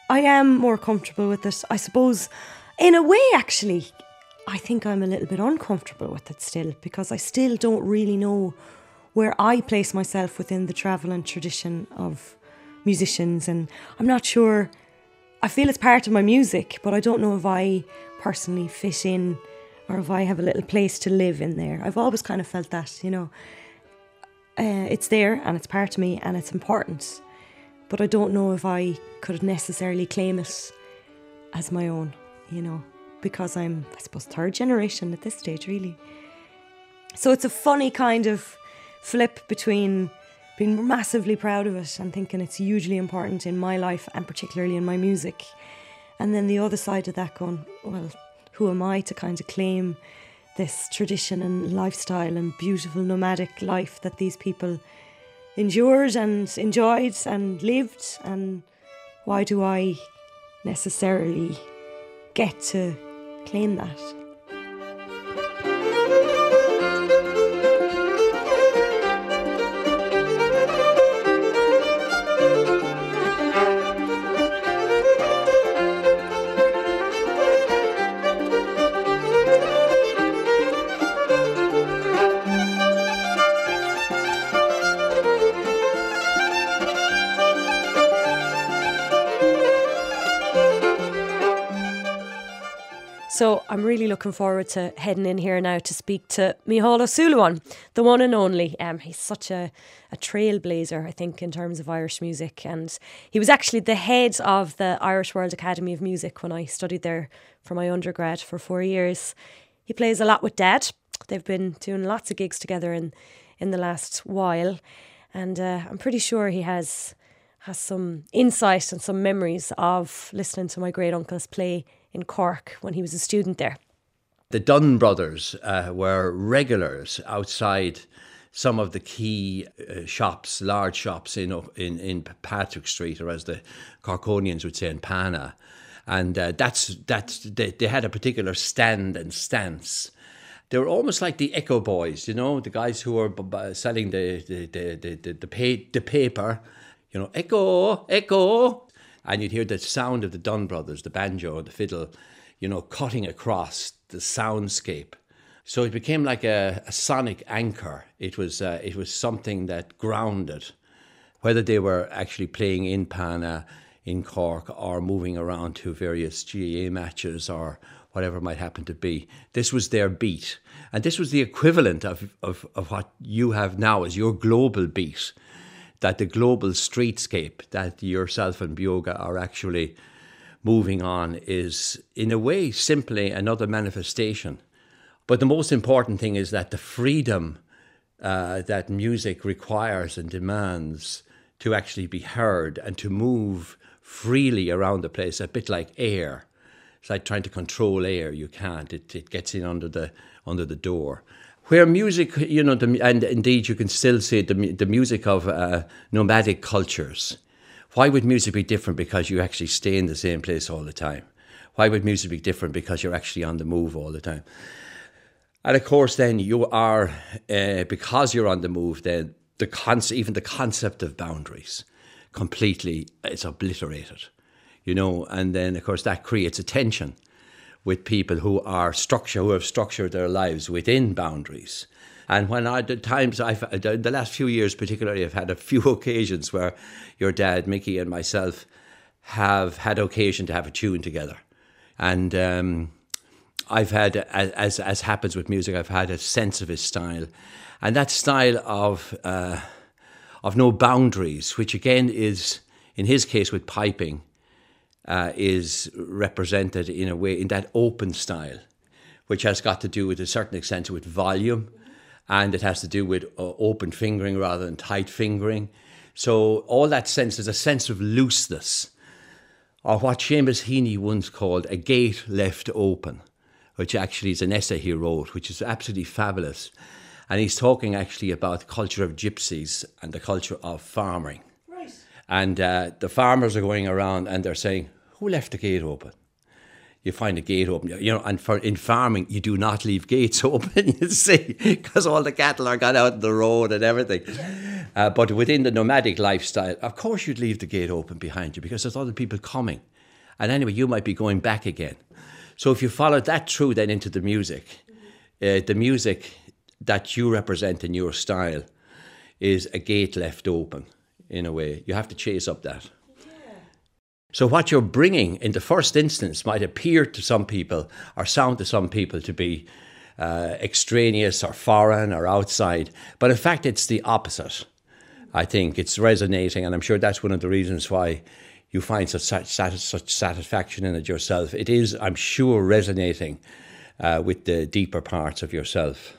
[SPEAKER 5] I am more comfortable with it. I suppose in a way actually I think I'm a little bit uncomfortable with it still because I still don't really know where I place myself within the travel and tradition of musicians and I'm not sure I feel it's part of my music but I don't know if I personally fit in or if I have a little place to live in there. I've always kind of felt that you know uh, it's there and it's part of me and it's important but I don't know if I could necessarily claim it as my own you know because I'm I suppose third generation at this stage really. So it's a funny kind of flip between being massively proud of it and thinking it's hugely important in my life and particularly in my music. And then the other side of that going, well, who am I to kind of claim this tradition and lifestyle and beautiful nomadic life that these people endured and enjoyed and lived? And why do I necessarily get to claim that? So I'm really looking forward to heading in here now to speak to Ó Súilleabháin, the one and only. Um, he's such a, a trailblazer, I think, in terms of Irish music. And he was actually the head of the Irish World Academy of Music when I studied there for my undergrad for four years. He plays a lot with Dad. They've been doing lots of gigs together in, in the last while. And uh, I'm pretty sure he has has some insight and some memories of listening to my great uncles play in Cork when he was a student there.
[SPEAKER 13] The Dunne brothers uh, were regulars outside some of the key uh, shops, large shops in, in in Patrick Street, or as the Corkonians would say in Pana, and uh, that's that's they, they had a particular stand and stance. They were almost like the Echo Boys, you know, the guys who were b- b- selling the the the the, the, the, the paper, you know, Echo, Echo, and you'd hear the sound of the Dunne brothers, the banjo, the fiddle, you know, cutting across the soundscape. So it became like a, a sonic anchor. It was uh, it was something that grounded, whether they were actually playing in Pana, in Cork, or moving around to various GAA matches or whatever might happen to be. This was their beat, and this was the equivalent of of, of what you have now as your global beat that the global streetscape that yourself and Beoga are actually moving on is, in a way, simply another manifestation. But the most important thing is that the freedom uh, that music requires and demands to actually be heard and to move freely around the place, a bit like air. It's like trying to control air. You can't. It, it gets in under the under the door where music, you know, the, and indeed you can still see the, the music of uh, nomadic cultures. Why would music be different because you actually stay in the same place all the time? Why would music be different because you're actually on the move all the time? And of course, then you are, uh, because you're on the move, then the concept, even the concept of boundaries, completely, it's obliterated, you know, and then of course that creates a tension with people who are structure who have structured their lives within boundaries. And when I the times I've the last few years particularly, I've had a few occasions where your dad, Mickey, and myself have had occasion to have a tune together, and um, I've had as as happens with music, I've had a sense of his style, and that style of uh, of no boundaries, which again is in his case with piping uh, is represented in a way in that open style, which has got to do with a certain extent with volume, and it has to do with uh, open fingering rather than tight fingering. So all that sense is a sense of looseness, or what Seamus Heaney once called a gate left open, which actually is an essay he wrote, which is absolutely fabulous. And he's talking actually about the culture of gypsies and the culture of farming. Right. And uh, the farmers are going around and they're saying, who left the gate open? You find a gate open, you know, and for in farming, you do not leave gates open, you see, because all the cattle are gone out on the road and everything. Uh, but within the nomadic lifestyle, of course, you'd leave the gate open behind you because there's other people coming. And anyway, you might be going back again. So if you follow that through then into the music, uh, the music that you represent in your style is a gate left open in a way. You have to chase up that. So, what you're bringing in the first instance might appear to some people or sound to some people to be uh, extraneous or foreign or outside, but in fact, it's the opposite. I think it's resonating, and I'm sure that's one of the reasons why you find such, such, such satisfaction in it yourself. It is, I'm sure, resonating uh, with the deeper parts of yourself.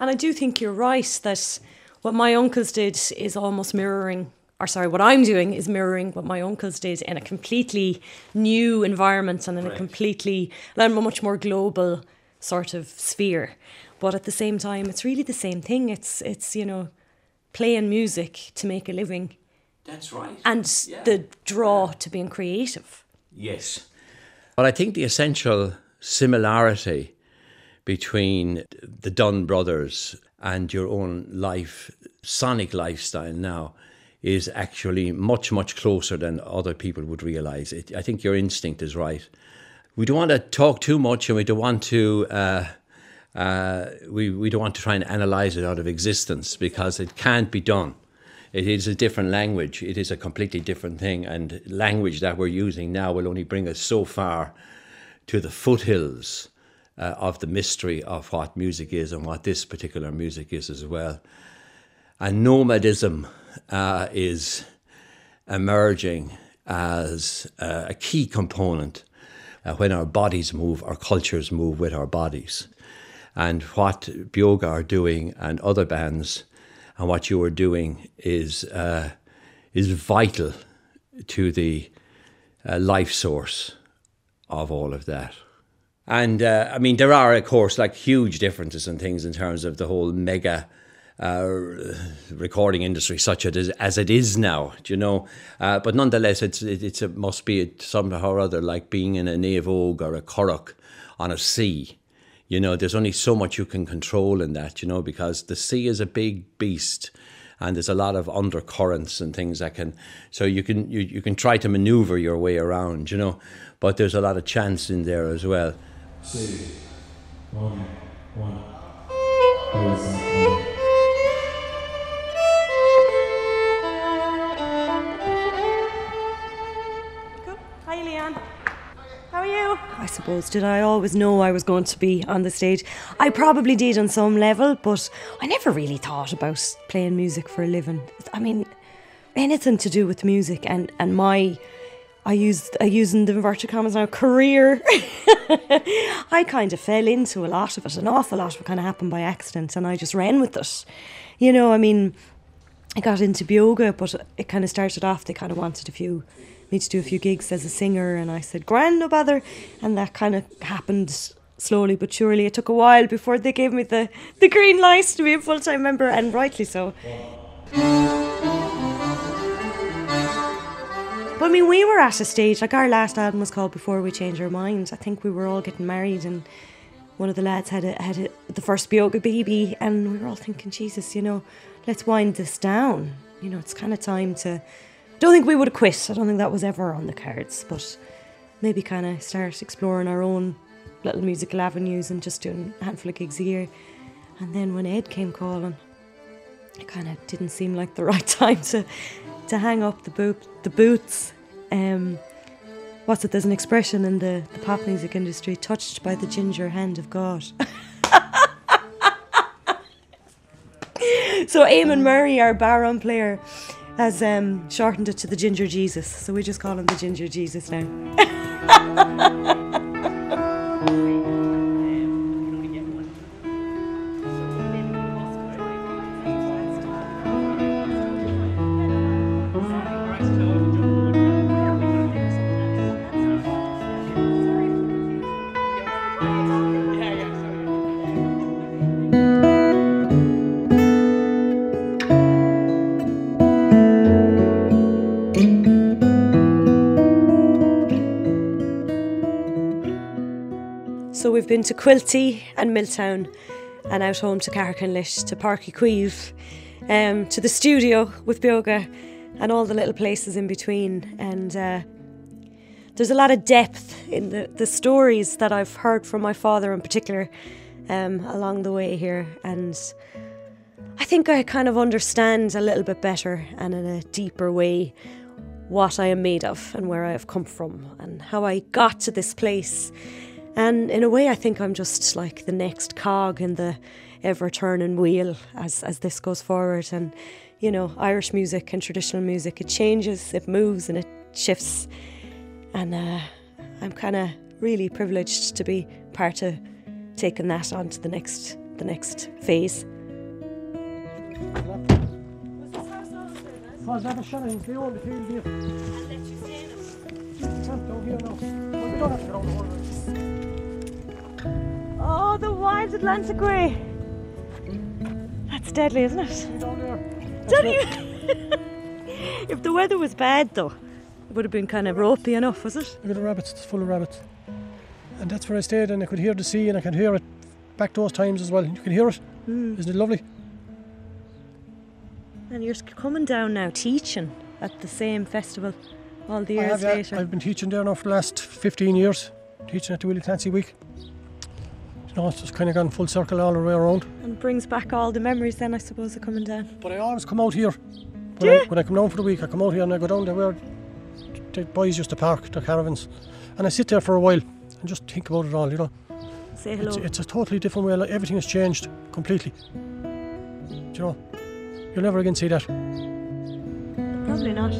[SPEAKER 5] And I do think you're right that what my uncles did is almost mirroring or sorry, what I'm doing is mirroring what my uncles did in a completely new environment and in a completely, and a much more global sort of sphere. But at the same time, it's really the same thing. It's it's you know, playing music to make a living.
[SPEAKER 13] That's right.
[SPEAKER 5] And the draw to being creative.
[SPEAKER 13] Yes. But I think the essential similarity between the Dunne brothers and your own life, sonic lifestyle now, is actually much, much closer than other people would realize. It, I think your instinct is right. We don't want to talk too much and we don't want to. Uh, uh, we, we don't want to try and analyze it out of existence because it can't be done. It is a different language. It is a completely different thing. And language that we're using now will only bring us so far to the foothills uh, of the mystery of what music is and what this particular music is as well. And nomadism uh, is emerging as uh, a key component. Uh, when our bodies move, our cultures move with our bodies. And what Beoga are doing and other bands and what you are doing is, uh, is vital to the uh, life source of all of that. And uh, I mean, there are, of course, like huge differences and things in terms of the whole mega uh, recording industry, such as, as it is now, do you know? Uh, but nonetheless, it's, it, it's, it must be somehow or other like being in a naomhóg or a Curragh on a sea. You know, there's only so much you can control in that, you know, because the sea is a big beast and there's a lot of undercurrents and things that can so you can you, you can try to maneuver your way around you know but there's a lot of chance in there as well
[SPEAKER 14] Two, one, one.
[SPEAKER 5] Suppose, did I always know I was going to be on the stage? I probably did on some level, but I never really thought about playing music for a living. I mean, anything to do with music and, and my, I used I use in the inverted commas now, career. I kind of fell into a lot of it. An awful lot of it kind of happened by accident and I just ran with it. You know, I mean, I got into Beoga, but it kind of started off, they kind of wanted a few me to do a few gigs as a singer, and I said, Grand, no bother. And that kind of happened slowly but surely. It took a while before they gave me the, the green light to be a full time member, and rightly so. But I mean, we were at a stage, like our last album was called Before We Change Our Minds. I think we were all getting married, and one of the lads had a, had a, the first Beoga baby, and we were all thinking, Jesus, you know, let's wind this down. You know, it's kind of time to don't think we would have quit. I don't think that was ever on the cards, but maybe kind of start exploring our own little musical avenues and just doing a handful of gigs a year. And then when Ed came calling, it kind of didn't seem like the right time to to hang up the boot the boots. Um, what's it? There's an expression in the, the pop music industry: touched by the ginger hand of God. so Eamon Murray, our bodhrán player, has um, shortened it to the Ginger Jesus, so we just call him the Ginger Jesus now. been to Quilty and Milltown and out home to Carricklish, to Parky Queeve, um, to the studio with Beoga and all the little places in between. And uh, there's a lot of depth in the, the stories that I've heard from my father in particular um, along the way here. And I think I kind of understand a little bit better and in a deeper way what I am made of and where I have come from and how I got to this place. And in a way, I think I'm just like the next cog in the ever turning wheel as, as this goes forward. And, you know, Irish music and traditional music, it changes, it moves, and it shifts. And uh, I'm kind of really privileged to be part of taking that on to the next, the next phase.
[SPEAKER 6] was that a Shannon's, the old field here. Camp down here now. Well, we don't have to get on the
[SPEAKER 5] Atlantic grey. That's deadly, isn't it? Daddy, if the weather was bad though, it would have been kind of ropey enough, was it?
[SPEAKER 6] Look at the rabbits, it's full of rabbits. And that's where I stayed, and I could hear the sea, and I can hear it back those times as well. You can hear it.
[SPEAKER 5] Mm.
[SPEAKER 6] Isn't it lovely?
[SPEAKER 5] And you're coming down now teaching at the same festival all the years
[SPEAKER 6] have,
[SPEAKER 5] later.
[SPEAKER 6] I've been teaching there now for the last 15 years, teaching at the Willie Clancy Week. Know, it's just kind of gone full circle all the way around.
[SPEAKER 5] And brings back all the memories then, I suppose, of coming down.
[SPEAKER 6] But I always come out here. When, I, when I come down for the week, I come out here and I go down there where the boys used to park their caravans. And I sit there for a while and just think about it all, you know.
[SPEAKER 5] Say hello.
[SPEAKER 6] It's, it's a totally different way. Like, everything has changed completely. Do you know? You'll never again see that.
[SPEAKER 5] Probably not.